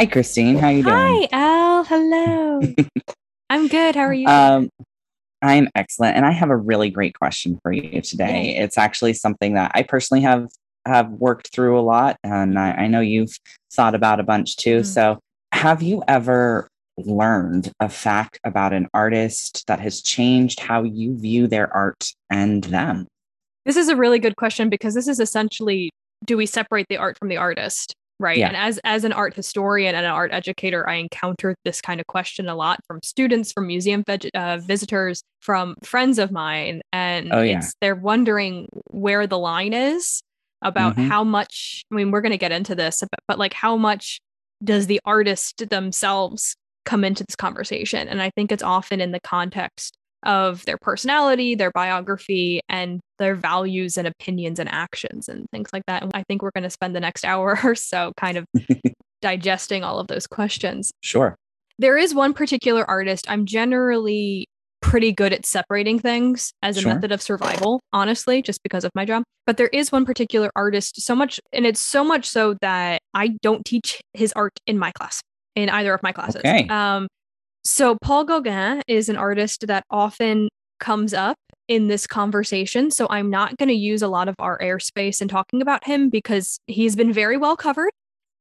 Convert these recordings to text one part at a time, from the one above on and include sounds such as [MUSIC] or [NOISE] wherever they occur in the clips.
Hi, Christine. How are you doing? Hi, El. Hello. [LAUGHS] I'm good. How are you? Um, I'm excellent, and I have a really great question for you today. It's actually something that I personally have have worked through a lot, and I, I know you've thought about a bunch too. Mm. So, have you ever learned a fact about an artist that has changed how you view their art and them? this is a really good question because this is essentially do we separate the art from the artist? Right. Yeah. And as as an art historian and an art educator, I encounter this kind of question a lot from students, from museum veg- uh, visitors, from friends of mine, and Oh, yeah. it's they're wondering where the line is about Mhm. how much. I mean, we're going to get into this, but, but like how much does the artist themselves come into this conversation? And I think it's often in the context of their personality, their biography, and their values and opinions and actions and things like that. And I think we're going to spend the next hour [LAUGHS] or so kind of [LAUGHS] digesting all of those questions. Sure. There is one particular artist I'm generally pretty good at separating things as a Sure. method of survival, honestly, just because of my job. But there is one particular artist, so much, and it's so much so that I don't teach his art in my class, in either of my classes. Okay. Um, so Paul Gauguin is an artist that often comes up in this conversation. So I'm not going to use a lot of our airspace in talking about him because he's been very well covered.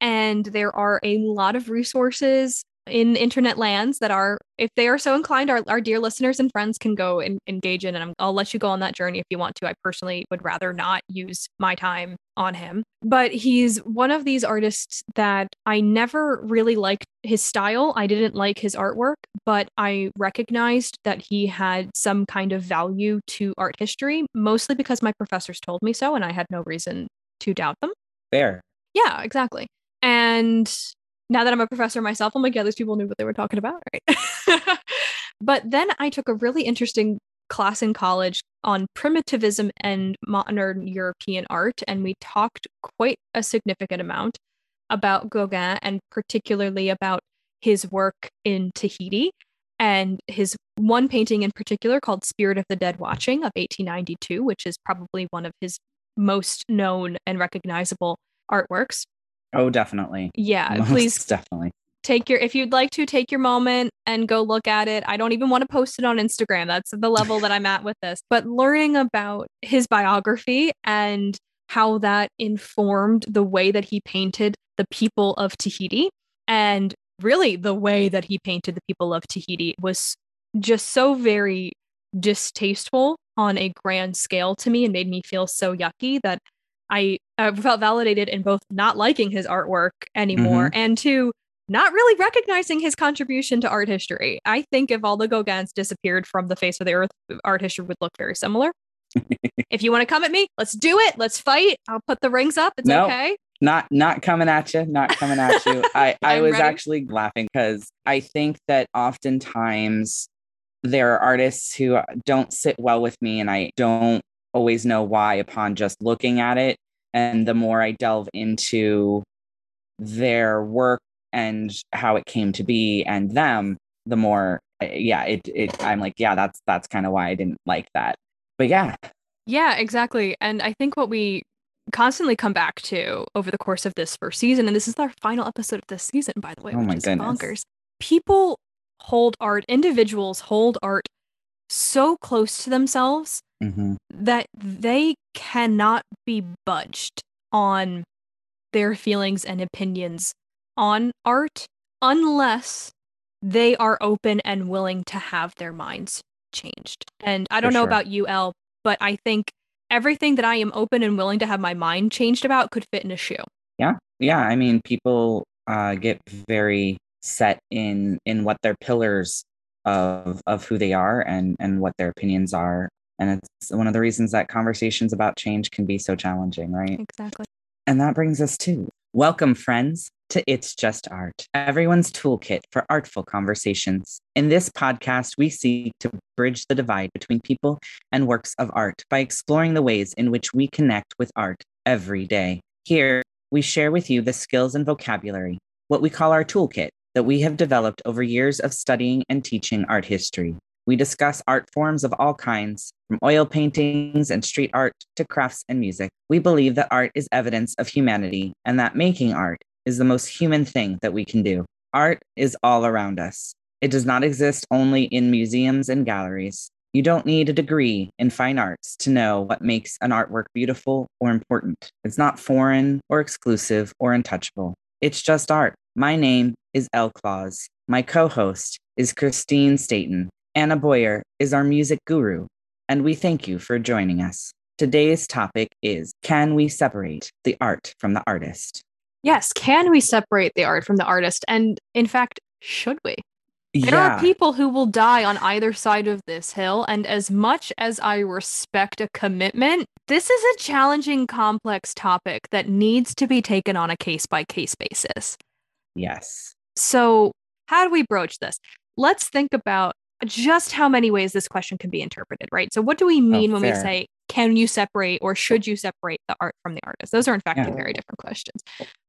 And there are a lot of resources in internet lands that are, if they are so inclined, our, our dear listeners and friends can go and engage in. And I'm, I'll let you go on that journey if you want to. I personally would rather not use my time on him. But he's one of these artists that I never really liked his style. I didn't like his artwork, but I recognized that he had some kind of value to art history, mostly because my professors told me so, and I had no reason to doubt them. Fair. Yeah, exactly. And now that I'm a professor myself, I'm like, yeah, these people knew what they were talking about, right? [LAUGHS] but then I took a really interesting class in college on primitivism and modern European art, and we talked quite a significant amount about Gauguin and particularly about his work in Tahiti and his one painting in particular called Spirit of the Dead Watching of 1892, which is probably one of his most known and recognizable artworks. Oh, definitely. Yeah, Most please definitely. take your if you'd like to take your moment and go look at it. I don't even want to post it on Instagram. That's the level that I'm at with this. But learning about his biography and how that informed the way that he painted the people of Tahiti and really the way that he painted the people of Tahiti was just so very distasteful on a grand scale to me and made me feel so yucky that I, I felt validated in both not liking his artwork anymore mm-hmm. and two not really recognizing his contribution to art history. I think if all the Gauguins disappeared from the face of the earth, art history would look very similar. [LAUGHS] if you want to come at me, let's do it. Let's fight. I'll put the rings up. It's No. okay. not not coming at you not coming at you i [LAUGHS] i was ready. actually laughing because i think that oftentimes there are artists who don't sit well with me and i don't always know why upon just looking at it and the more i delve into their work and how it came to be and them the more uh, yeah it it i'm like yeah that's that's kind of why i didn't like that but yeah Yeah, exactly. And I think what we constantly come back to over the course of this first season, and this is our final episode of this season, by the way, Oh which my is goodness. bonkers. People hold art, individuals hold art so close to themselves Mhm. that they cannot be budged on their feelings and opinions on art unless they are open and willing to have their minds changed. And I don't know sure. about you, El, but I think everything that I am open and willing to have my mind changed about could fit in a shoe. Yeah. Yeah i mean people uh get very set in in what their pillars of of who they are and and what their opinions are and it's one of the reasons that conversations about change can be so challenging right Exactly. and that brings us to welcome friends to it's just art everyone's toolkit for artful conversations in this podcast we seek to bridge the divide between people and works of art by exploring the ways in which we connect with art every day here we share with you the skills and vocabulary, what we call our toolkit, that we have developed over years of studying and teaching art history. We discuss art forms of all kinds, from oil paintings and street art to crafts and music. We believe that art is evidence of humanity and that making art is the most human thing that we can do. Art is all around us. It does not exist only in museums and galleries. You don't need a degree in fine arts to know what makes an artwork beautiful or important. It's not foreign or exclusive or untouchable. It's just art. My name is El Claus. My co host is Christine Staten. Anna Boyer is our music guru, and we thank you for joining us. Today's topic is Can we separate the art from the artist? Yes, can we separate the art from the artist? And in fact, should we? There yeah. are people who will die on either side of this hill, and as much as I respect a commitment, this is a challenging, complex topic that needs to be taken on a case by case basis. Yes. So, how do we broach this? Let's think about just how many ways this question can be interpreted, right? So, what do we oh, mean when fair. we say, can you separate or should you separate the art from the artist? Those are, in fact, two Yeah. very different questions.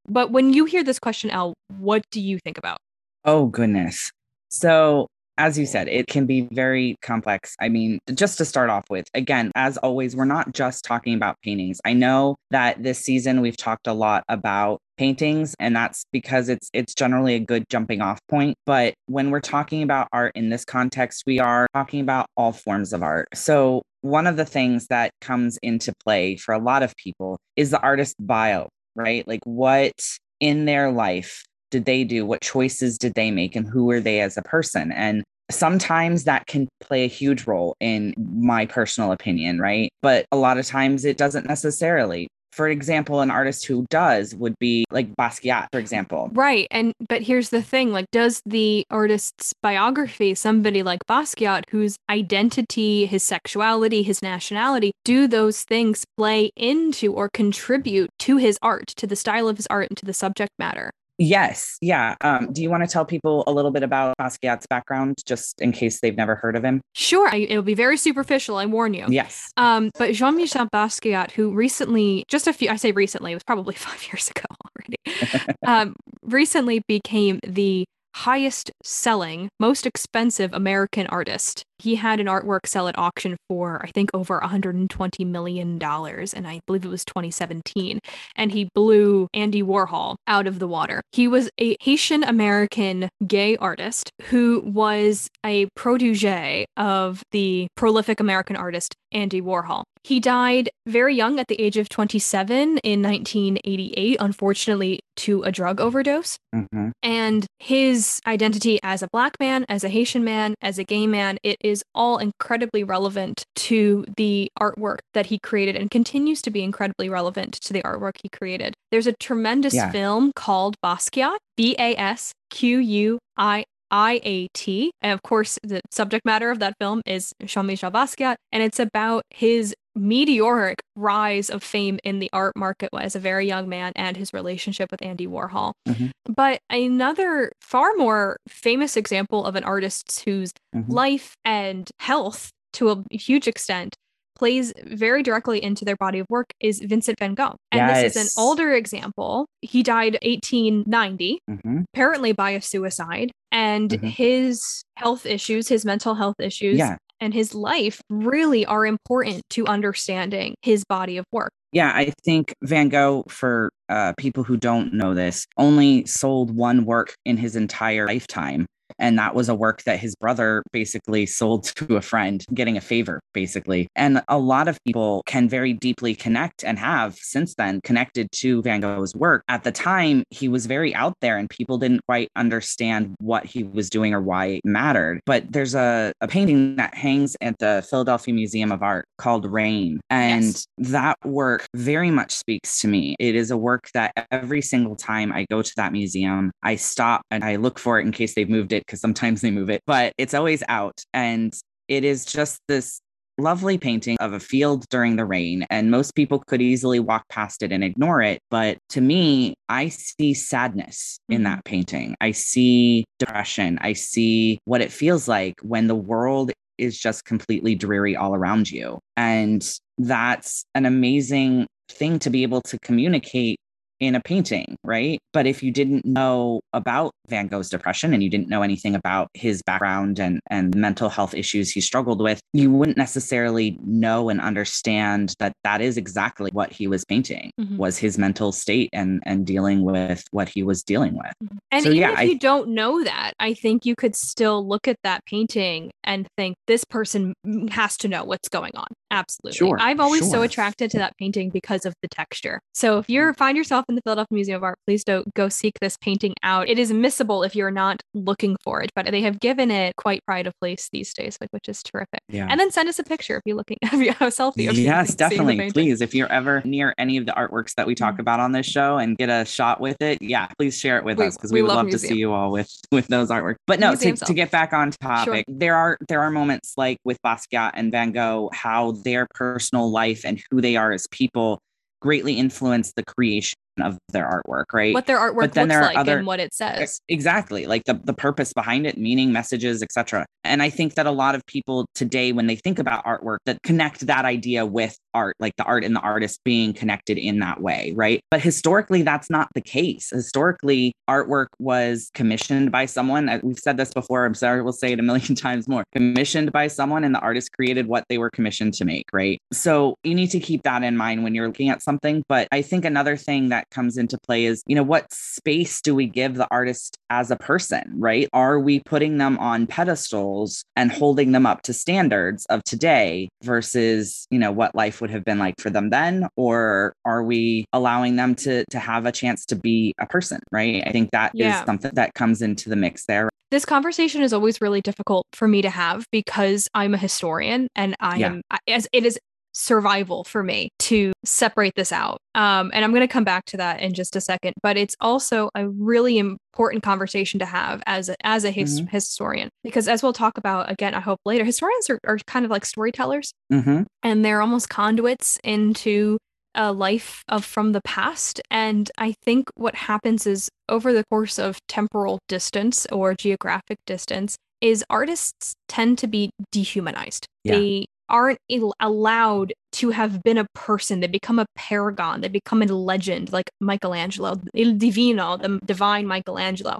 But when you hear this question, El, what do you think about? Oh, goodness. So, as you said, it can be very complex. I mean, just to start off with, again, as always, we're not just talking about paintings. I know that this season we've talked a lot about paintings and that's because it's it's generally a good jumping off point, but when we're talking about art in this context, we are talking about all forms of art. So, one of the things that comes into play for a lot of people is the artist bio, right? Like what in their life did they do? What choices did they make? And who were they as a person? And sometimes that can play a huge role in my personal opinion, right? But a lot of times it doesn't necessarily. For example, an artist who does would be like Basquiat, for example. Right. And but here's the thing, like does the artist's biography, somebody like Basquiat whose identity, his sexuality, his nationality, do those things play into or contribute to his art, to the style of his art and to the subject matter? Yes. Yeah. Um, do you want to tell people a little bit about Basquiat's background, just in case they've never heard of him? Sure, I, it'll be very superficial, I warn you. Yes. Um, but Jean-Michel Basquiat, who recently, just a few, I say recently, it was probably [LAUGHS] five years ago already, [LAUGHS] um, recently became the highest selling, most expensive American artist. He had an artwork sell at auction for, I think, over $120 million. And I believe it was 2017. And he blew Andy Warhol out of the water. He was a Haitian American gay artist who was a protege of the prolific American artist Andy Warhol. He died very young at the age of 27 in 1988, unfortunately, to a drug overdose. Mhm. And his identity as a black man, as a Haitian man, as a gay man, it is all incredibly relevant to the artwork that he created and continues to be incredibly relevant to the artwork he created. There's a tremendous Yeah. film called Basquiat, B A S Q U I I A T. And of course, the subject matter of that film is Jean Michel Basquiat, and it's about his meteoric rise of fame in the art market as a very young man and his relationship with Andy Warhol. Mhm. But another far more famous example of an artist whose Mhm. life and health, to a huge extent, plays very directly into their body of work is Vincent van Gogh. And this is an older example. He died 1890 Mhm. apparently by a suicide and Mhm. his health issues his mental health issues Yeah. and his life really are important to understanding his body of work Yeah, I think Van Gogh, for uh, people who don't know this, only sold one work in his entire lifetime. And that was a work that his brother basically sold [LAUGHS] to a friend, getting a favor, basically. And a lot of people can very deeply connect and have since then connected to Van Gogh's work. At the time, he was very out there and people didn't quite understand what he was doing or why it mattered. But there's a, a painting that hangs at the Philadelphia Museum of Art called Rain. And Yes. that work very much speaks to me. It is a work that every single time I go to that museum, I stop and I look for it in case they've moved it, because sometimes they move it, but it's always out. And it is just this lovely painting of a field during the rain. And most people could easily walk past it and ignore it. But to me, I see sadness in Mhm. that painting. I see depression. I see what it feels like when the world is just completely dreary all around you. And that's an amazing thing to be able to communicate in a painting, right? But if you didn't know about Van Gogh's depression and you didn't know anything about his background and, and mental health issues he struggled with, you wouldn't necessarily know and understand that that is exactly what he was painting mm-hmm. was his mental state and and dealing with what he was dealing with. Mm-hmm. And so, even yeah, if I, you don't know that, I think you could still look at that painting and think this person has to know what's going on. Absolutely. Sure, I've always sure. so attracted to that painting because of the texture. So if you find yourself in the Philadelphia Museum of Art, please don't go seek this painting out. It is missable if you're not looking for it, but they have given it quite pride of place these days, like which is terrific. Yeah. And then send us a picture if you're looking [LAUGHS] if you have a selfie. yes, [LAUGHS] definitely. Please, if you're ever near any of the artworks that we talk mm-hmm. about on this show and get a shot with it, yeah, please share it with we, us because we, we, would love, to see you all with with those artworks. But no, to, to, get back on topic, sure. there are there are moments like with Basquiat and Van Gogh, how their personal life and who they are as people greatly influence the creation of their artwork, right? What their artwork but then there are like other, and what it says. Exactly. Like the, the purpose behind it, meaning, messages, etc. And I think that a lot of people today, when they think about artwork, that connect that idea with art, like the art and the artist being connected in that way, right? But historically, that's not the case. Historically, artwork was commissioned by someone. We've said this before. I'm sorry, we'll say it a million [LAUGHS] times more. Commissioned by someone, and the artist created what they were commissioned to make, right? So you need to keep that in mind when you're looking at something. But I think another thing that comes into play is, you know, what space do we give the artist as a person, right? Are we putting them on pedestals and holding them up to standards of today versus, you know, what life would have been like for them then? Or are we allowing them to, to have a chance to be a person, right? I think that yeah. is something that comes into the mix there. This conversation is always really difficult for me to have because I'm a historian and I yeah. am as it is survival for me to separate this out. Um, and I'm going to come back to that in just a second. But it's also a really important conversation to have as a, as a his, mm-hmm. historian, because as we'll talk about again, I hope later, historians are, are kind of like storytellers, mm-hmm. and they're almost conduits into a life of from the past. And I think what happens is over the course of temporal distance or geographic distance, is artists tend to be dehumanized. Yeah. They aren't allowed to have been a person. They become a paragon. They become a legend, like Michelangelo, Il Divino, the divine Michelangelo.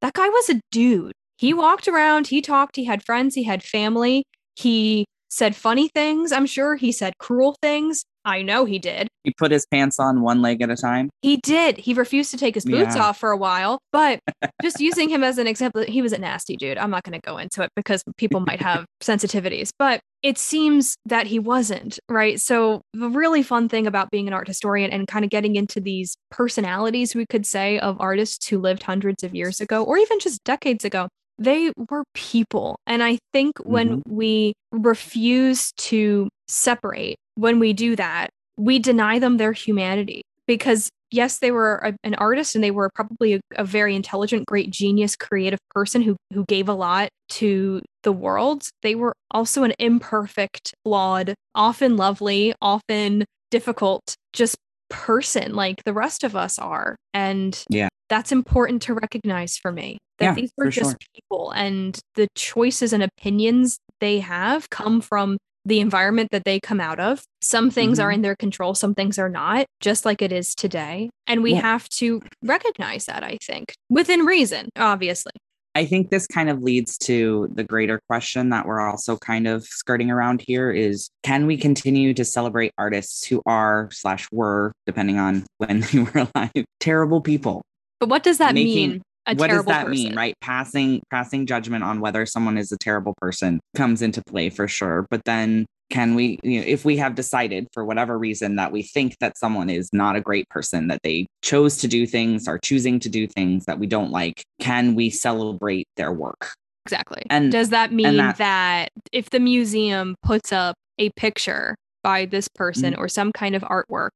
That guy was a dude. He walked around, he talked, he had friends, he had family. He said funny things, I'm sure. He said cruel things. I know he did. He put his pants on one leg at a time. He did. He refused to take his boots yeah. off for a while, but [LAUGHS] just using him as an example, he was a nasty dude. I'm not going to go into it because people might have [LAUGHS] sensitivities, but it seems that he wasn't, right? So, the really fun thing about being an art historian and kind of getting into these personalities, we could say, of artists who lived hundreds of years ago or even just decades ago they were people. And I think when mm-hmm. we refuse to separate when we do that, we deny them their humanity because yes, they were a, an artist and they were probably a, a, very intelligent, great genius, creative person who who gave a lot to the world. They were also an imperfect, flawed, often lovely, often difficult, just person like the rest of us are. And yeah. that's important to recognize for me. That yeah, these were just sure. people and the choices and opinions they have come from the environment that they come out of. Some things mm-hmm. are in their control, some things are not, just like it is today. And we yeah. have to recognize that, I think, within reason, obviously. I think this kind of leads to the greater question that we're also kind of skirting around here is can we continue to celebrate artists who are slash were, depending on when [LAUGHS] they were alive, terrible people? But what does that Making, mean? What does that person. mean right passing passing judgment on whether someone is a terrible person comes into play for sure but then can we you know if we have decided for whatever reason that we think that someone is not a great person that they chose to do things are choosing to do things that we don't like can we celebrate their work exactly and does that mean that, that if the museum puts up a picture by this person mm-hmm. or some kind of artwork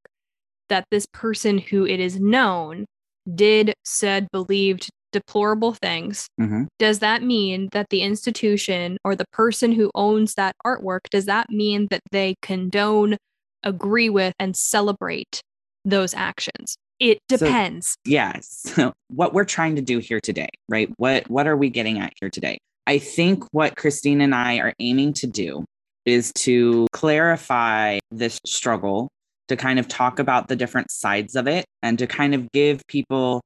that this person who it is known did, said, believed deplorable things, mm-hmm. does that mean that the institution or the person who owns that artwork, does that mean that they condone, agree with, and celebrate those actions? It depends. So, yes. So what we're trying to do here today, right? What what are we getting at here today? I think what Christine and I are aiming to do is to clarify this struggle to kind of talk about the different sides of it and to kind of give people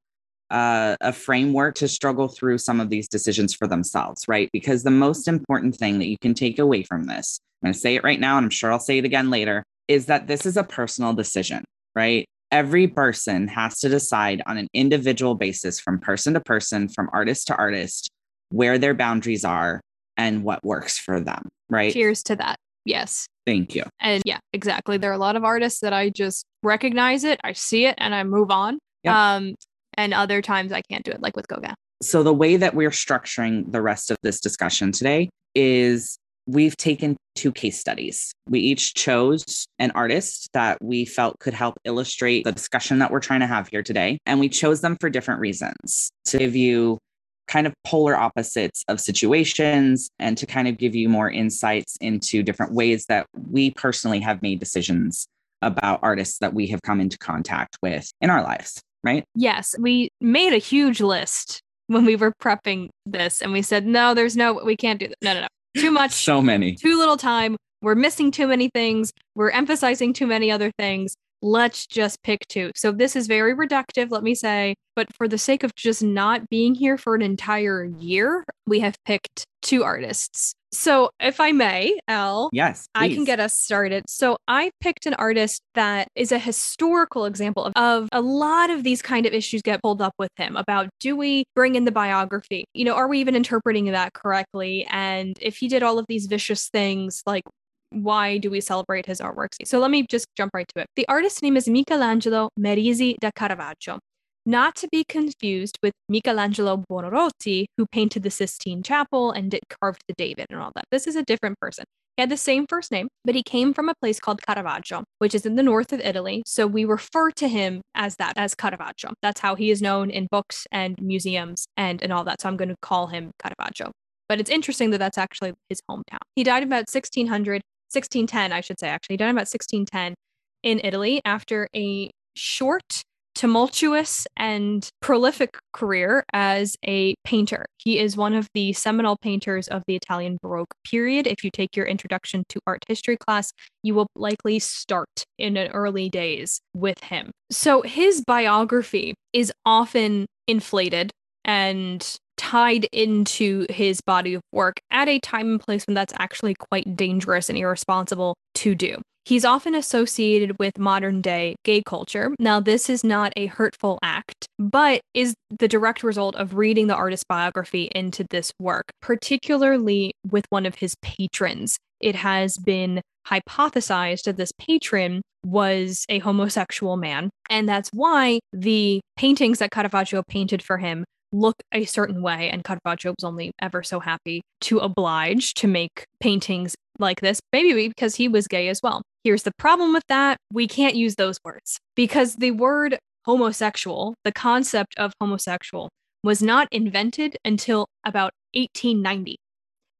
uh, a framework to struggle through some of these decisions for themselves, right? Because the most important thing that you can take away from this, I'm going to say it right now, and I'm sure I'll say it again later, is that this is a personal decision, right? Every person has to decide on an individual basis from person to person, from artist to artist, where their boundaries are and what works for them, right? Cheers to that. Yes. Thank you. And yeah, exactly. There are a lot of artists that I just recognize it, I see it, and I move on. Yep. Um, and other times I can't do it, like with Gauguin. So, the way that we're structuring the rest of this discussion today is we've taken two case studies. We each chose an artist that we felt could help illustrate the discussion that we're trying to have here today. And we chose them for different reasons to give you kind of polar opposites of situations and to kind of give you more insights into different ways that we personally have made decisions about artists that we have come into contact with in our lives, right? Yes, we made a huge list when we were prepping this and we said, no, there's no, we can't do that. No, no, no. Too much. so many. Too little time. We're missing too many things. We're emphasizing too many other things let's just pick two. So this is very reductive, let me say, but for the sake of just not being here for an entire year, we have picked two artists. So, if I may, El, yes, please. I can get us started. So, I picked an artist that is a historical example of, of a lot of these kind of issues get pulled up with him about do we bring in the biography? You know, are we even interpreting that correctly? And if he did all of these vicious things, like why do we celebrate his artworks? So let me just jump right to it. The artist's name is Michelangelo Merisi da Caravaggio, not to be confused with Michelangelo Buonarroti, who painted the Sistine Chapel and did, carved the David and all that. This is a different person. He had the same first name, but he came from a place called Caravaggio, which is in the north of Italy. So we refer to him as that, as Caravaggio. That's how he is known in books and museums and, and all that. So I'm going to call him Caravaggio. But it's interesting that that's actually his hometown. He died about 1600 1610, I should say, actually. He died about 1610 in Italy after a short, tumultuous, and prolific career as a painter. He is one of the seminal painters of the Italian Baroque period. If you take your introduction to art history class, you will likely start in the early days with him. So his biography is often inflated and tied into his body of work at a time and place when that's actually quite dangerous and irresponsible to do. He's often associated with modern day gay culture. Now, this is not a hurtful act, but is the direct result of reading the artist's biography into this work, particularly with one of his patrons. It has been hypothesized that this patron was a homosexual man. And that's why the paintings that Caravaggio painted for him look a certain way. And Caravaggio was only ever so happy to oblige to make paintings like this, maybe because he was gay as well. Here's the problem with that we can't use those words because the word homosexual, the concept of homosexual, was not invented until about 1890.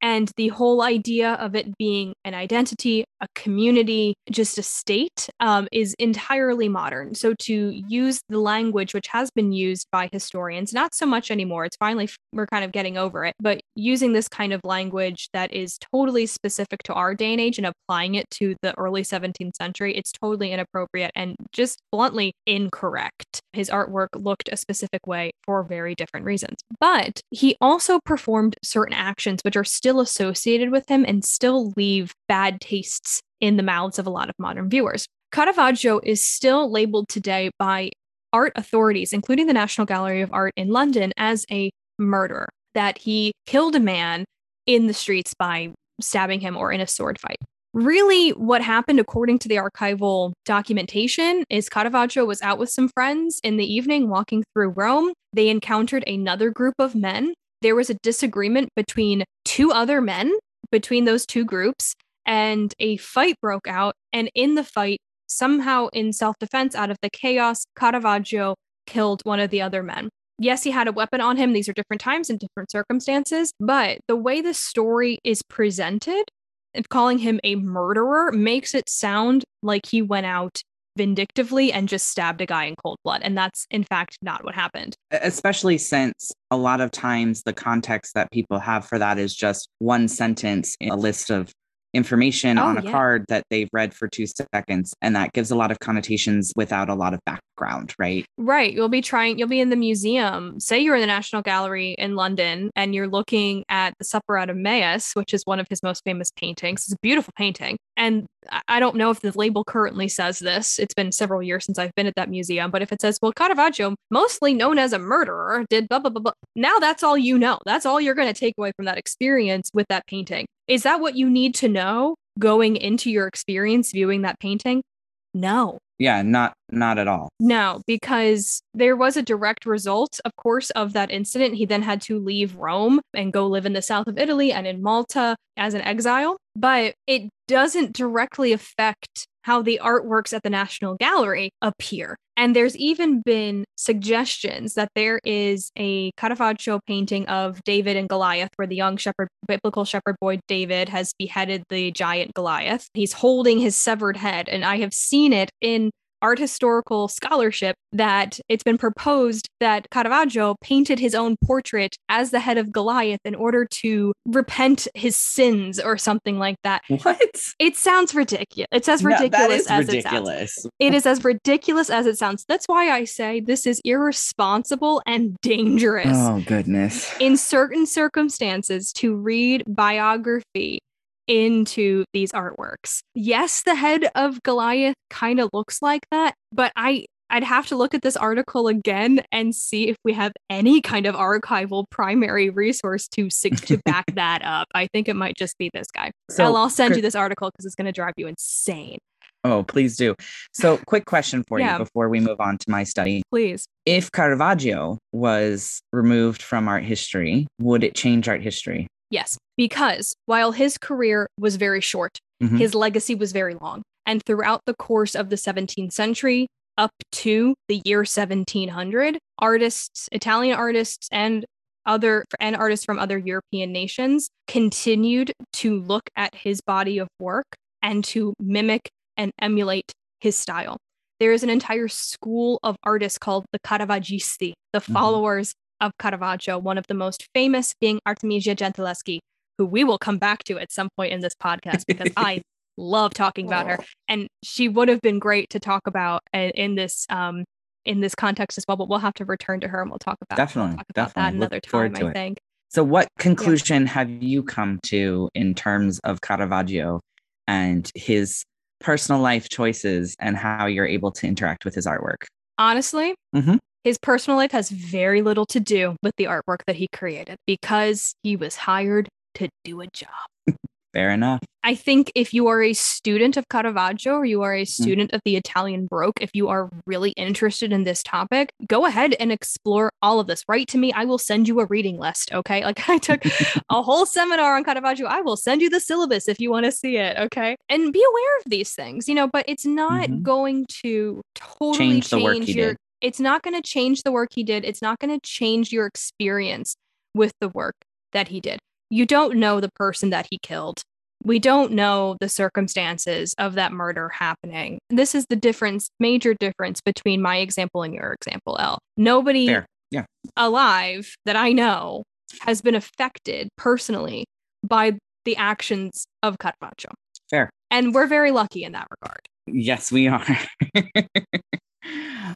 And the whole idea of it being an identity, a community, just a state um, is entirely modern. So to use the language which has been used by historians, not so much anymore, it's finally, we're kind of getting over it, but using this kind of language that is totally specific to our day and age and applying it to the early 17th century, it's totally inappropriate and just bluntly incorrect. His artwork looked a specific way for very different reasons. But he also performed certain actions which are still still associated with him and still leave bad tastes in the mouths of a lot of modern viewers. Caravaggio is still labeled today by art authorities, including the National Gallery of Art in London, as a murderer, that he killed a man in the streets by stabbing him or in a sword fight. Really, what happened, according to the archival documentation, is Caravaggio was out with some friends in the evening walking through Rome. They encountered another group of men there was a disagreement between two other men between those two groups and a fight broke out. And in the fight somehow in self-defense out of the chaos caravaggio killed one of the other men. Yes he had a weapon on him. These are different times and different circumstances but the way the story is presented and calling him a murderer makes it sound like he went out vindictively and just stabbed a guy in cold blood. And that's, in fact, not what happened. Especially since a lot of times the context that people have for that is just one sentence in a list of information Oh, on a yeah. card that they've read for two seconds. And that gives a lot of connotations without a lot of background, right? Right. You'll be trying, you'll be in the museum. Say you're in the National Gallery in London and you're looking at the Supper at Emmaus, which is one of his most famous paintings. It's a beautiful painting. And I- I don't know if the label currently says this. It's been several years since I've been at that museum, but if it says, well, Caravaggio, mostly known as a murderer, did blah, blah, blah, blah. Now that's all you know. That's all you're going to take away from that experience with that painting. Is that what you need to know going into your experience viewing that painting? No. Yeah, not not at all. No, because there was a direct result, of course, of that incident. He then had to leave Rome and go live in the south of Italy and in Malta as an exile. But it doesn't directly affect how the artworks at the National Gallery appear. And there's even been suggestions that there is a Caravaggio painting of David and Goliath, where the young shepherd, biblical shepherd boy David has beheaded the giant Goliath. He's holding his severed head. And I have seen it in art historical scholarship that it's been proposed that Caravaggio painted his own portrait as the head of Goliath in order to repent his sins or something like that. What? It sounds ridiculous. It's as No, ridiculous that is as it sounds. ridiculous. It is as ridiculous as it sounds. That's why I say this is irresponsible and dangerous Oh goodness. in certain circumstances to read biography into these artworks. Yes, the head of Goliath kind of looks like that, but I I'd have to look at this article again and see if we have any kind of archival primary resource to to [LAUGHS] back that up. I think it might just be this guy. So, I'll, I'll send you this article because it's going to drive you insane. Oh, please do. So, quick question for Yeah. you before we move on to my study. Please. If Caravaggio was removed from art history, would it change art history? Yes, because while his career was very short, Mhm. his legacy was very long. And throughout the course of the 17th century, up to the year 1700, artists, Italian artists, and other and artists from other European nations continued to look at his body of work and to mimic and emulate his style. There is an entire school of artists called the Caravaggisti, the Mhm. followers of Caravaggio, one of the most famous being Artemisia Gentileschi, who we will come back to at some point in this podcast because I [LAUGHS] love talking about her, and she would have been great to talk about in this um in this context as well. But we'll have to return to her and we'll talk about Definitely, we'll talk about that definitely. Look another forward time. I it. think. So, what conclusion have you come to in terms of Caravaggio and his personal life choices and how you're able to interact with his artwork? honestly, Mhm. His personal life has very little to do with the artwork that he created because he was hired to do a job. Fair enough. I think if you are a student of Caravaggio or you are Mm. a student of the Italian Baroque, if you are really interested in this topic, go ahead and explore all of this. Write to me. I will send you a reading list. Okay. [LAUGHS] Like I took a [LAUGHS] whole seminar on Caravaggio. I will send you the syllabus if you want to see it. Okay. And be aware of these things, you know, but it's not Mhm. going to totally Change he your. It's not going to change the work he did. It's not going to change your experience with the work that he did. You don't know the person that he killed. We don't know the circumstances of that murder happening. This is the difference, major difference between my example and your example, El. Nobody Fair. Yeah. alive that I know has been affected personally by the actions of Caravaggio. Fair. And we're very lucky in that regard. Yes, we are. [LAUGHS]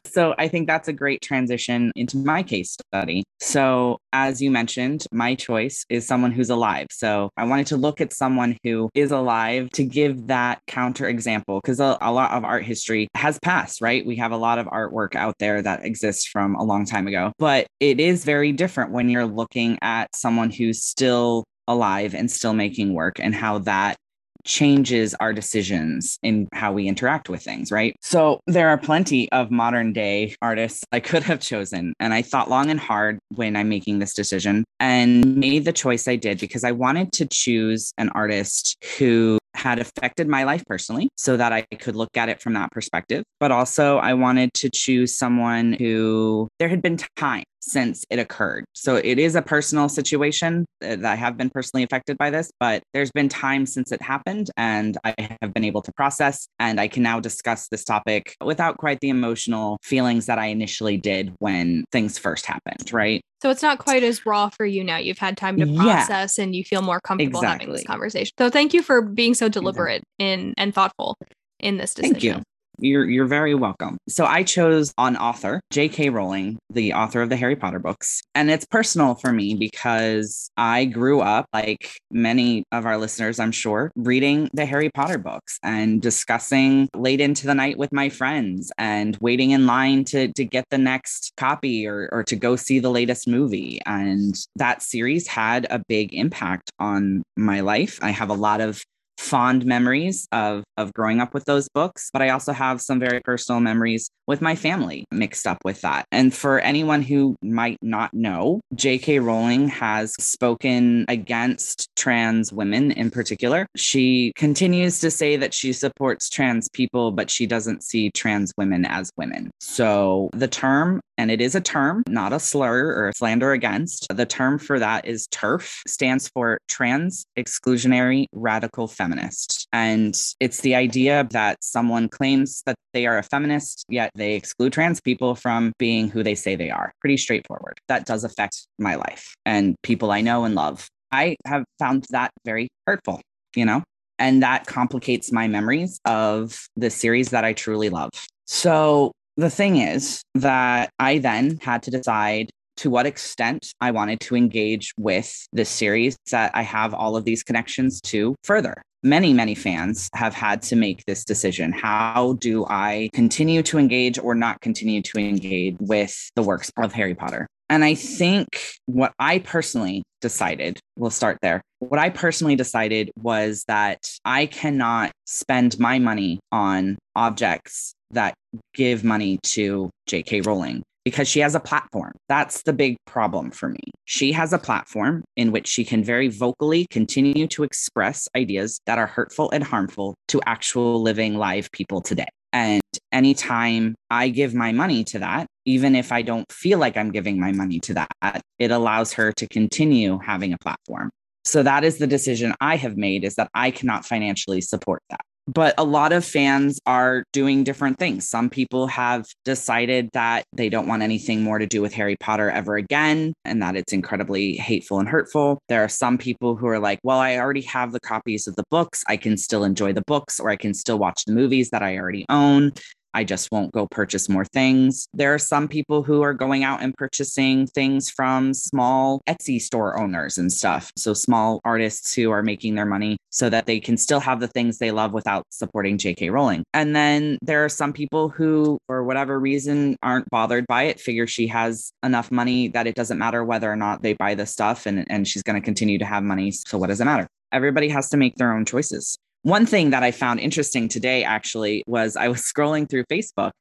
so I think that's a great transition into my case study. So, as you mentioned, my choice is someone who's alive. So, I wanted to look at someone who is alive to give that counter example because a, a lot of art history has passed, right? We have a lot of artwork out there that exists from a long time ago, but it is very different when you're looking at someone who's still alive and still making work and how that changes our decisions in how we interact with things, right? So there are plenty of modern day artists I could have chosen. And I thought long and hard when I'm making this decision and made the choice I did because I wanted to choose an artist who had affected my life personally so that I could look at it from that perspective. But also, I wanted to choose someone who there had been times since it occurred. So it is a personal situation uh, that I have been personally affected by this, but there's been time since it happened and I have been able to process and I can now discuss this topic without quite the emotional feelings that I initially did when things first happened, right? So it's not quite as raw for you now. You've had time to Yeah. process and you feel more comfortable having this conversation. So thank you for being so deliberate in and thoughtful in this decision. Thank you. You're you're very welcome. So I chose an author, J.K. Rowling, the author of the Harry Potter books, and it's personal for me because I grew up, like many of our listeners, I'm sure, reading the Harry Potter books and discussing late into the night with my friends and waiting in line to to get the next copy or or to go see the latest movie. And that series had a big impact on my life. I have a lot of fond memories of of growing up with those books but i also have some very personal memories with my family mixed up with that and for anyone who might not know jk rowling has spoken against trans women in particular she continues to say that she supports trans people but she doesn't see trans women as women so the term and it is a term, not a slur or a slander against. The term for that is TERF stands for Trans Exclusionary Radical Feminist. And it's the idea that someone claims that they are a feminist, yet they exclude trans people from being who they say they are. Pretty straightforward. That does affect my life and people I know and love. I have found that very hurtful, you know? And that complicates my memories of the series that I truly love. So the thing is that I then had to decide to what extent I wanted to engage with this series that I have all of these connections to further. Many, many fans have had to make this decision. How do I continue to engage or not continue to engage with the works of Harry Potter? And I think what I personally decided, we'll start there. What I personally decided was that I cannot spend my money on objects that give money to J.K. Rowling because she has a platform. That's the big problem for me. She has a platform in which she can very vocally continue to express ideas that are hurtful and harmful to actual living live people today. And anytime I give my money to that, even if I don't feel like I'm giving my money to that, it allows her to continue having a platform. So that is the decision I have made is that I cannot financially support that. But a lot of fans are doing different things. Some people have decided that they don't want anything more to do with Harry Potter ever again and that it's incredibly hateful and hurtful. There are some people who are like, well, I already have the copies of the books. I can still enjoy the books or I can still watch the movies that I already own. I just won't go purchase more things. There are some people who are going out and purchasing things from small Etsy store owners and stuff. So, small artists who are making their money so that they can still have the things they love without supporting JK Rowling. And then there are some people who, for whatever reason, aren't bothered by it, figure she has enough money that it doesn't matter whether or not they buy the stuff and, and she's going to continue to have money. So, what does it matter? Everybody has to make their own choices. One thing that I found interesting today actually was I was [LAUGHS] scrolling through Facebook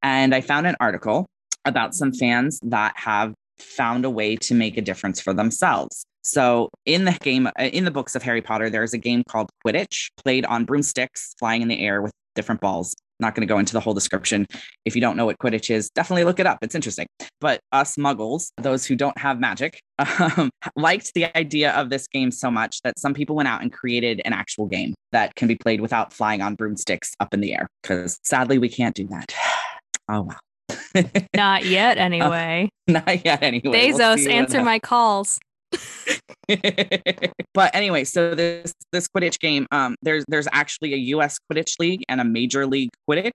and I found an article about some fans that have found a way to make a difference for themselves. So in the game, uh, in the books of Harry Potter, there's a game called Quidditch, played on broomsticks, flying in the air with different balls. Not going to go into the whole description. If you don't know what Quidditch is, definitely look it up. It's interesting. But us muggles, those who don't have magic, [LAUGHS] um, liked the idea of this game so much that some people went out and created an actual game that can be played without flying on broomsticks up in the air. Because sadly, we can't do that. [SIGHS] Oh, wow. [LAUGHS] Not yet, [LAUGHS] anyway. Not yet, anyway. We'll Bezos, answer my calls. [LAUGHS] but anyway, so this this Quidditch game, um, there's there's actually a U.S. Quidditch league and a Major League Quidditch.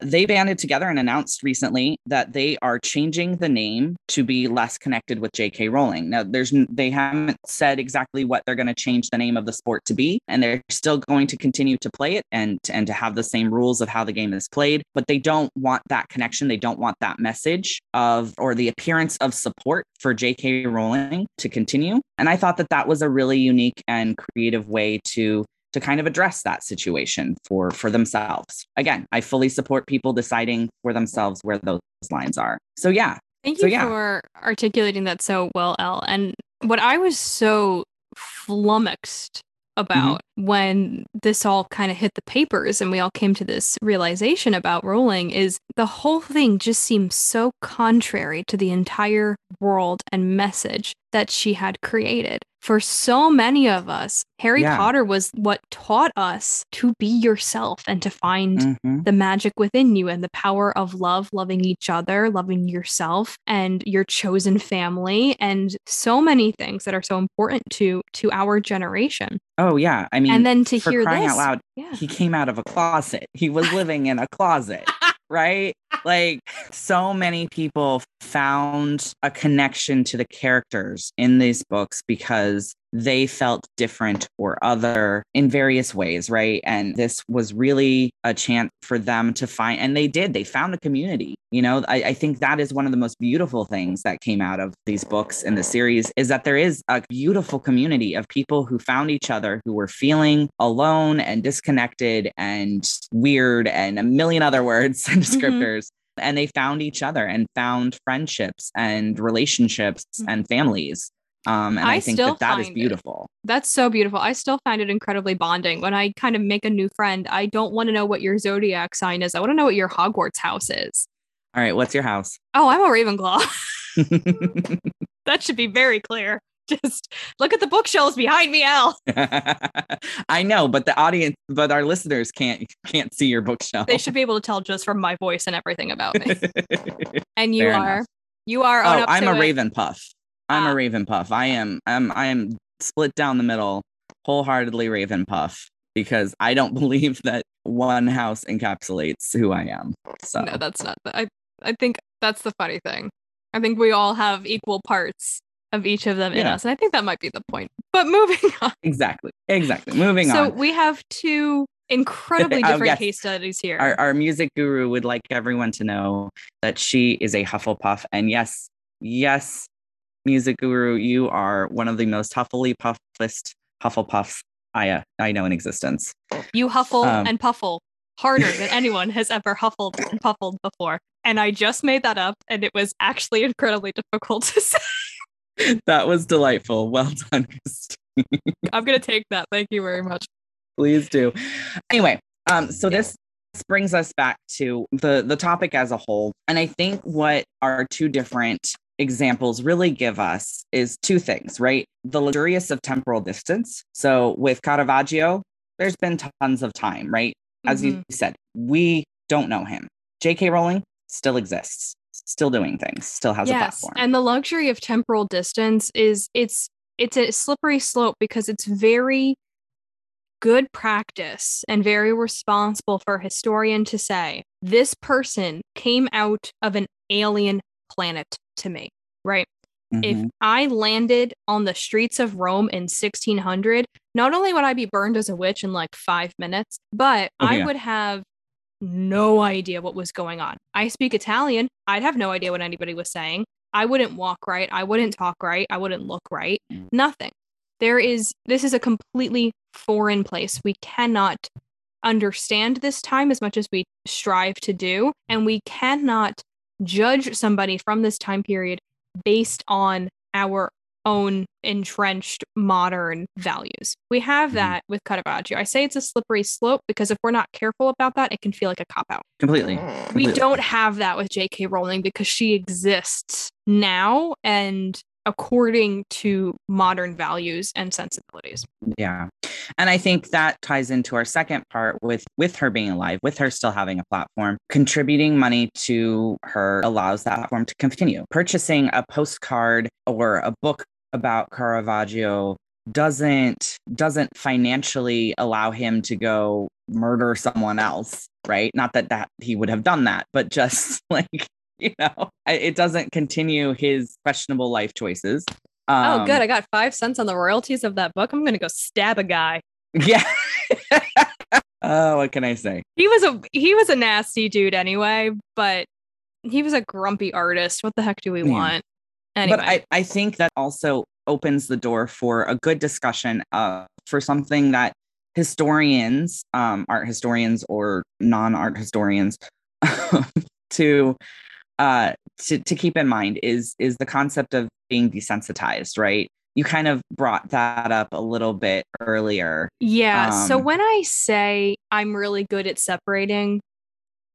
They banded together and announced recently that they are changing the name to be less connected with J.K. Rowling. Now, there's they haven't said exactly what they're going to change the name of the sport to be, and they're still going to continue to play it and and to have the same rules of how the game is played. But they don't want that connection. They don't want that message of or the appearance of support for J.K. Rowling to continue. And I thought that that was a really unique and creative way to to kind of address that situation for for themselves. Again, I fully support people deciding for themselves where those lines are. So yeah, Thank So, you yeah. for articulating that so well, El. And what I was so flummoxed mm-hmm. about when this all kind of hit the papers and we all came to this realization about Rowling is the whole thing just seems so contrary to the entire world and message that she had created. For so many of us, Harry Yeah. Potter was what taught us to be yourself and to find Mhm. the magic within you and the power of love, loving each other, loving yourself and your chosen family and so many things that are so important to to our generation. Oh yeah. I mean, and then to hear crying this, out loud, yeah. he came out of a closet. He was [LAUGHS] living in a closet, right? Like so many people found a connection to the characters in these books because they felt different or other in various ways, right? And this was really a chance for them to find, and they did, they found a community. You know, I, I think that is one of the most beautiful things that came out of these books in the series is that there is a beautiful community of people who found each other who were feeling alone and disconnected and weird and a million other words and descriptors. And they found each other and found friendships and relationships Mhm. and families. Um, and I, I think still that that is find it. beautiful. That's so beautiful. I still find it incredibly bonding when I kind of make a new friend. I don't want to know what your zodiac sign is. I want to know what your Hogwarts house is. All right, what's your house? Oh, I'm a Ravenclaw. [LAUGHS] [LAUGHS] that should be very clear. Just look at the bookshelves behind me, El. [LAUGHS] I know, but the audience, but our listeners can't can't see your bookshelf. They should be able to tell just from my voice and everything about me. And you Fair are, enough. you are. oh, up I'm a it. Raven Puff. I'm Ah. a Raven Puff. I am. I'm. I am split down the middle, wholeheartedly Raven Puff because I don't [LAUGHS] believe that one house encapsulates who I am. So No, that's not. The, I I think that's the funny thing. I think we all have equal parts of each of them in us, and I think that might be the point. But moving [LAUGHS] on. exactly, exactly. Moving so on. So we have two [LAUGHS] incredibly Oh, different yes. case studies here. Our, our music guru would like everyone to know that she is a Hufflepuff, and yes, yes, music guru, you are one of the most Huffly Puffest Hufflepuffs I uh, I know in existence. you huffle um, and puffle harder than anyone has ever huffled and puffled before. And I just made that up, and it was actually incredibly difficult to [LAUGHS] say. that was delightful. Well done, Christine. I'm gonna take that. Thank you very much. Please do. Anyway, um, so this brings us back to the the topic as a whole, and I think what our two different examples really give us is two things, right? The luxurious of temporal distance. So with Caravaggio, there's been tons of time, right? As you mm-hmm. said, we don't know him. J.K. Rowling still exists, still doing things, still has a yes platform. and the luxury of temporal distance is it's it's a slippery slope because it's very good practice and very responsible for a historian to say this person came out of an alien planet to me right if Mhm. i landed on the streets of rome in 1600 not only would i be burned as a witch in like five minutes but Oh, i yeah. would have no idea what was going on. I speak Italian. I'd have no idea what anybody was saying. I wouldn't walk right. I wouldn't talk right. I wouldn't look right. Mm. Nothing. There is, this is a completely foreign place. We cannot understand this time as much as we strive to do. And we cannot judge somebody from this time period based on our own entrenched modern values. We have Mhm. that with Caravaggio. I say it's a slippery slope because if we're not careful about that, it can feel like a cop out. completely. We completely. don't have that with J.K. Rowling because she exists now and according to modern values and sensibilities. Yeah. And I think that ties into our second part with with her being alive, with her still having a platform, contributing money to her allows that platform to continue. Purchasing a postcard or a book about Caravaggio doesn't doesn't financially allow him to go murder someone else, right? Not that that he would have done that, but just [LAUGHS] like you know, it doesn't continue his questionable life choices. Oh, Um, good. I got five cents on the royalties of that book. I'm going to go stab a guy. Yeah. [LAUGHS] oh, what can I say? He was a he was a nasty dude anyway, but he was a grumpy artist. What the heck do we Yeah. want? Anyway, But I, I think that also opens the door for a good discussion uh, for something that historians, um, art historians or non-art historians, [LAUGHS] to uh to, to keep in mind is is the concept of being desensitized, right? you kind of brought that up a little bit earlier. Yeah. Um, so when I say I'm really good at separating,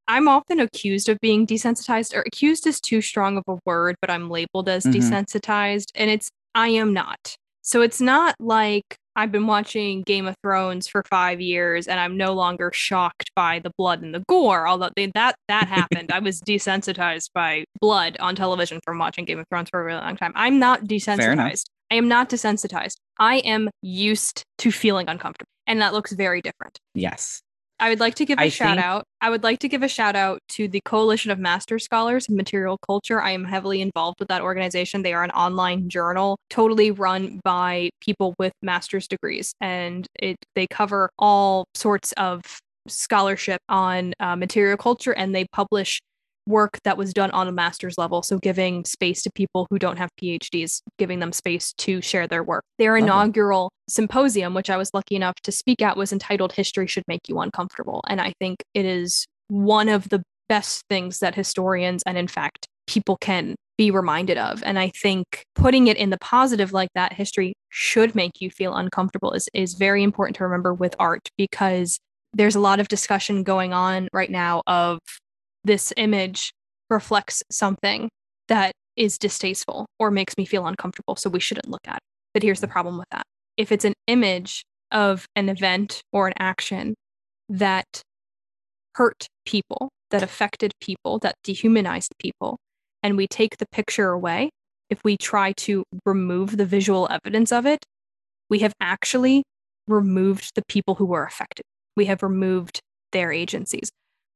I'm often accused of being desensitized, or accused is too strong of a word, but I'm labeled as mm-hmm. desensitized. And it's, I am not. So it's not like I've been watching Game of Thrones for five years and I'm no longer shocked by the blood and the gore. Although they, that that happened, I was desensitized by blood on television from watching Game of Thrones for a really long time. I'm not desensitized. I am not desensitized. I am used to feeling uncomfortable, and that looks very different. Yes. I would like to give a I shout think- out. I would like to give a shout out to the Coalition of Master Scholars of Material Culture. I am heavily involved with that organization. They are an online journal totally run by people with master's degrees, and it they cover all sorts of scholarship on uh, material culture, and they publish work that was done on a master's level. So giving space to people who don't have PhDs, giving them space to share their work. Their inaugural symposium, which I was lucky enough to speak at, was entitled History Should Make You Uncomfortable. And I think it is one of the best things that historians and, in fact, people can be reminded of. And I think putting it in the positive like that, history should make you feel uncomfortable is, is very important to remember with art because there's a lot of discussion going on right now of this image reflects something that is distasteful or makes me feel uncomfortable. So we shouldn't look at it. But here's the mm-hmm. problem with that if it's an image of an event or an action that hurt people, that affected people, that dehumanized people, and we take the picture away, if we try to remove the visual evidence of it, we have actually removed the people who were affected. We have removed their agencies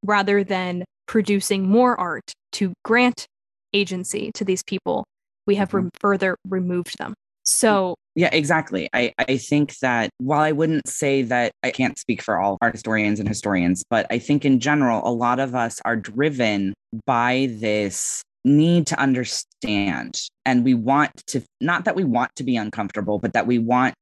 rather than producing more art to grant agency to these people, we have mm-hmm. re- further removed them. So, yeah, exactly. I, I think that while I wouldn't say that I can't speak for all art historians and historians, but I think in general, a lot of us are driven by this need to understand. And we want to, not that we want to be uncomfortable, but that we want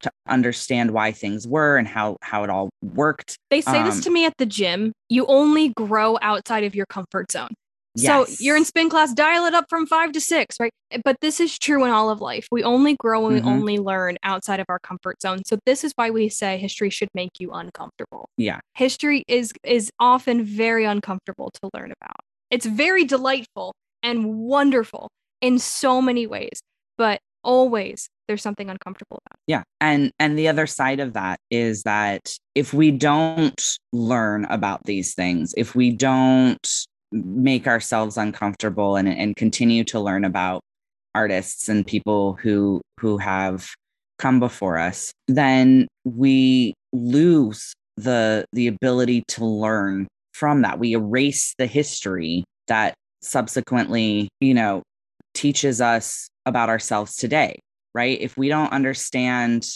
to understand why things were and how how it all worked. They say um, this to me at the gym. You only grow outside of your comfort zone. Yes. So you're in spin class, dial it up from five to six, right? But this is true in all of life. We only grow and mm-hmm. we only learn outside of our comfort zone. So this is why we say history should make you uncomfortable. Yeah. History is is often very uncomfortable to learn about. It's very delightful and wonderful in so many ways, but always there's something uncomfortable about. Yeah. And and the other side of that is that if we don't learn about these things, if we don't make ourselves uncomfortable and, and continue to learn about artists and people who who have come before us, then we lose the the ability to learn from that. We erase the history that subsequently, you know, teaches us about ourselves today right? If we don't understand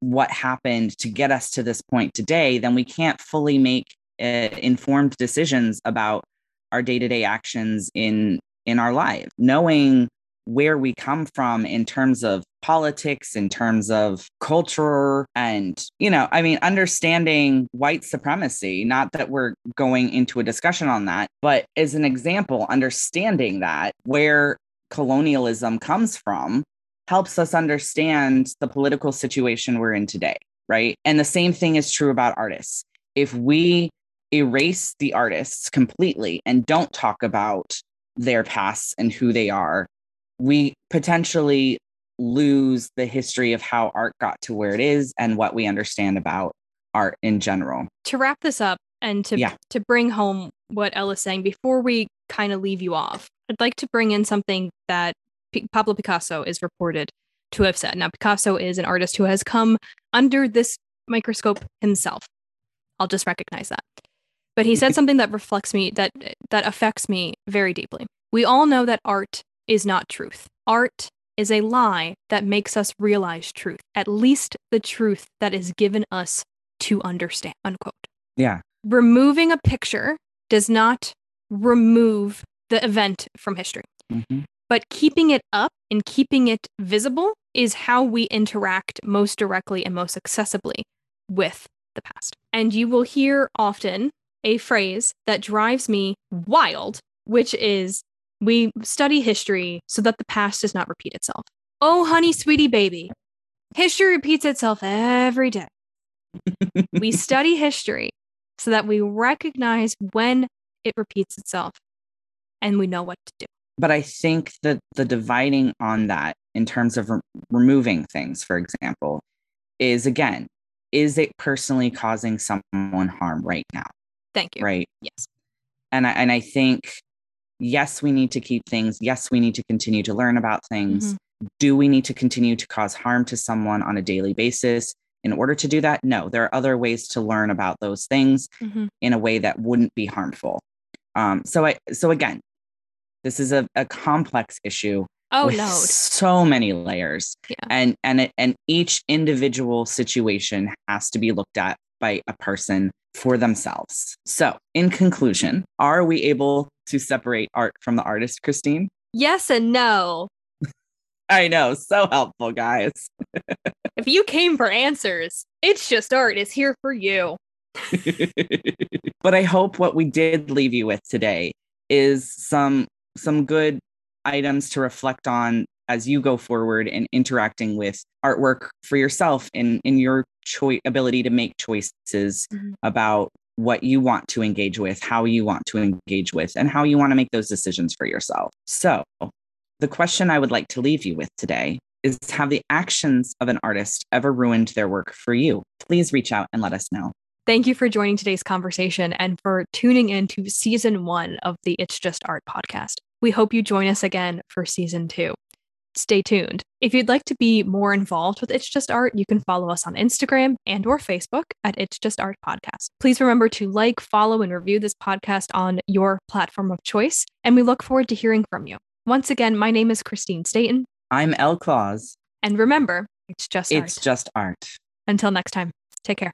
what happened to get us to this point today, then we can't fully make uh, informed decisions about our day-to-day actions in in our life. Knowing where we come from in terms of politics, in terms of culture, and, you know, I mean, understanding white supremacy, not that we're going into a discussion on that, but as an example, understanding that where colonialism comes from helps us understand the political situation we're in today, right? And the same thing is true about artists. If we erase the artists completely and don't talk about their pasts and who they are, we potentially lose the history of how art got to where it is and what we understand about art in general. To wrap this up and to yeah. to bring home what Ella's saying before we kind of leave you off, I'd like to bring in something that P- Pablo Picasso is reported to have said. Now, Picasso is an artist who has come under this microscope himself. I'll just recognize that. But he said [LAUGHS] something that reflects me, that that affects me very deeply. We all know that art is not truth. Art is a lie that makes us realize truth, at least the truth that is given us to understand. Unquote. Yeah. Removing a picture does not remove the event from history. Mm-hmm. But keeping it up and keeping it visible is how we interact most directly and most accessibly with the past. And you will hear often a phrase that drives me wild, which is we study history so that the past does not repeat itself. Oh, honey, sweetie baby. History repeats itself every day. we [LAUGHS] study history so that we recognize when it repeats itself and we know what to do. But I think that the dividing on that in terms of re- removing things, for example, is again, is it personally causing someone harm right now? Thank you. Right. Yes. And I, and I think, yes, we need to keep things. Yes, we need to continue to learn about things. Mhm. Do we need to continue to cause harm to someone on a daily basis? In order to do that, no, there are other ways to learn about those things Mhm. in a way that wouldn't be harmful. Um, so I so again, this is a, a complex issue Oh, with no. so many layers Yeah. and and it, and each individual situation has to be looked at by a person for themselves so in conclusion are we able to separate art from the artist christine Yes and no. [LAUGHS] i know so helpful guys [LAUGHS] If you came for answers, it's just art is here for you. [LAUGHS] but i hope what we did leave you with today is some some good items to reflect on as you go forward in interacting with artwork for yourself in in your choice ability to make choices Mhm. about what you want to engage with how you want to engage with and how you want to make those decisions for yourself so the question i would like to leave you with today is have the actions of an artist ever ruined their work for you please reach out and let us know Thank you for joining today's conversation and for tuning in to season one of the It's Just Art podcast. We hope you join us again for season two. Stay tuned. If you'd like to be more involved with It's Just Art, you can follow us on Instagram and or Facebook at It's Just Art Podcast. Please remember to like, follow, and review this podcast on your platform of choice, and we look forward to hearing from you. Once again, my name is Christine Staten, i'm El claus and remember, it's just it's art. just art Until next time, take care.